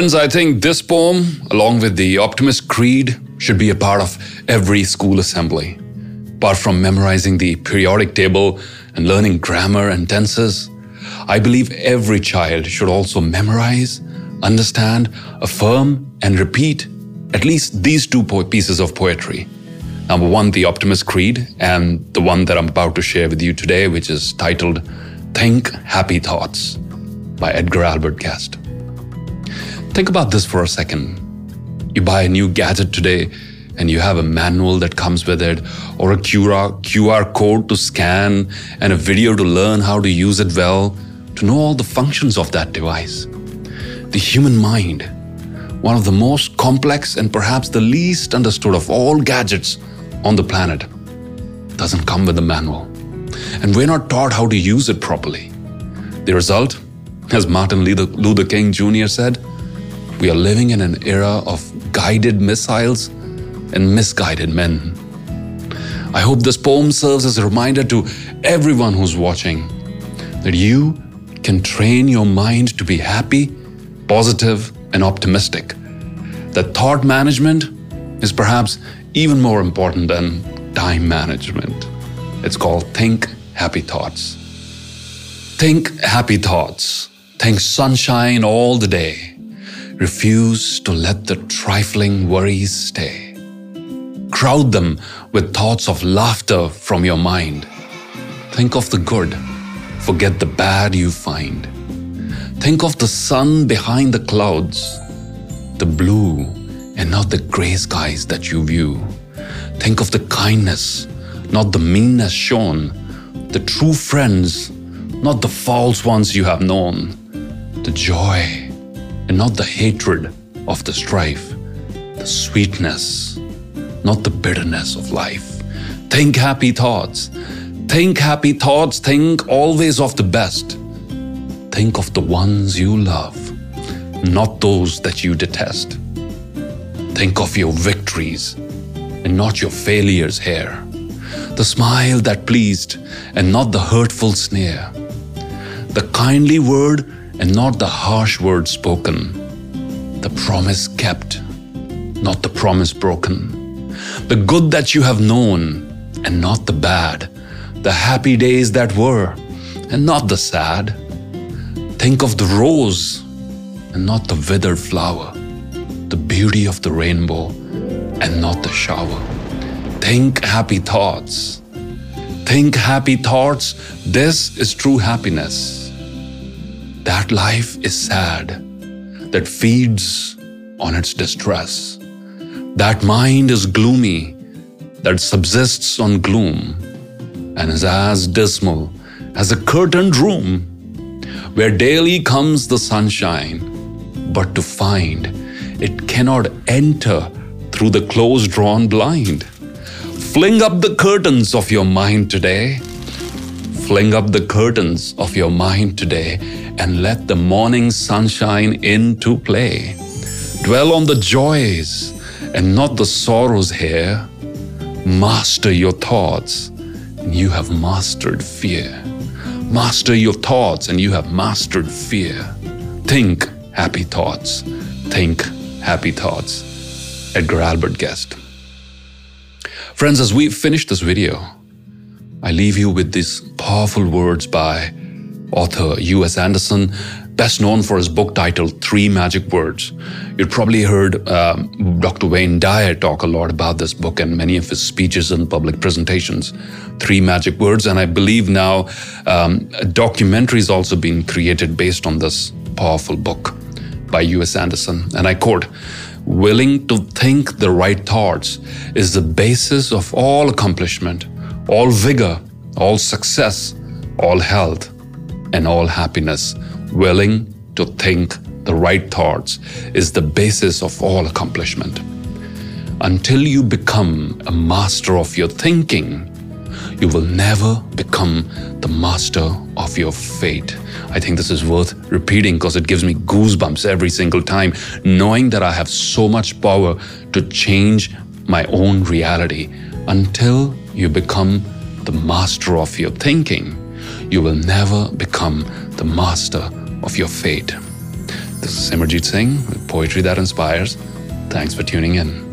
Friends, I think this poem, along with the Optimist Creed, should be a part of every school assembly. Apart from memorizing the periodic table and learning grammar and tenses, I believe every child should also memorize, understand, affirm, and repeat at least these two pieces of poetry. Number one, the Optimist Creed, and the one that I'm about to share with you today, which is titled Think Happy Thoughts by Edgar Albert Guest. Think about this for a second. You buy a new gadget today and you have a manual that comes with it, or a QR, QR code to scan, and a video to learn how to use it well, to know all the functions of that device. The human mind, one of the most complex and perhaps the least understood of all gadgets on the planet, doesn't come with a manual. And we're not taught how to use it properly. The result, as Martin Luther King Jr. said, we are living in an era of guided missiles and misguided men. I hope this poem serves as a reminder to everyone who's watching that you can train your mind to be happy, positive, and optimistic. That thought management is perhaps even more important than time management. It's called Think Happy Thoughts. Think happy thoughts. Think sunshine all the day. Refuse to let the trifling worries stay. Crowd them with thoughts of laughter from your mind. Think of the good, forget the bad you find. Think of the sun behind the clouds, the blue and not the gray skies that you view. Think of the kindness, not the meanness shown, the true friends, not the false ones you have known, the joy and not the hatred of the strife, the sweetness, not the bitterness of life. Think happy thoughts. Think happy thoughts. Think always of the best. Think of the ones you love, not those that you detest. Think of your victories and not your failures here. The smile that pleased and not the hurtful sneer. The kindly word and not the harsh words spoken. The promise kept, not the promise broken. The good that you have known and not the bad. The happy days that were and not the sad. Think of the rose and not the withered flower. The beauty of the rainbow and not the shower. Think happy thoughts. Think happy thoughts. This is true happiness that life is sad, that feeds on its distress. That mind is gloomy, that subsists on gloom, and is as dismal as a curtained room, where daily comes the sunshine, but to find it cannot enter through the close drawn blind. Fling up the curtains of your mind today. Fling up the curtains of your mind today and let the morning sunshine into play. Dwell on the joys and not the sorrows here. Master your thoughts, and you have mastered fear. Master your thoughts, and you have mastered fear. Think happy thoughts. Think happy thoughts. Edgar Albert Guest. Friends, as we finish this video, I leave you with these powerful words by author U.S. Anderson, best known for his book titled Three Magic Words. You've probably heard um, Dr. Wayne Dyer talk a lot about this book and many of his speeches and public presentations. Three Magic Words, and I believe now um, a documentary is also being created based on this powerful book by U.S. Anderson. And I quote, Willing to think the right thoughts is the basis of all accomplishment, all vigor, all success, all health and all happiness. Willing to think the right thoughts is the basis of all accomplishment. Until you become a master of your thinking, you will never become the master of your fate. I think this is worth repeating because it gives me goosebumps every single time, knowing that I have so much power to change my own reality. Until you become the master of your thinking, you will never become the master of your fate. This is Simarjit Singh with Poetry That Inspires. Thanks for tuning in.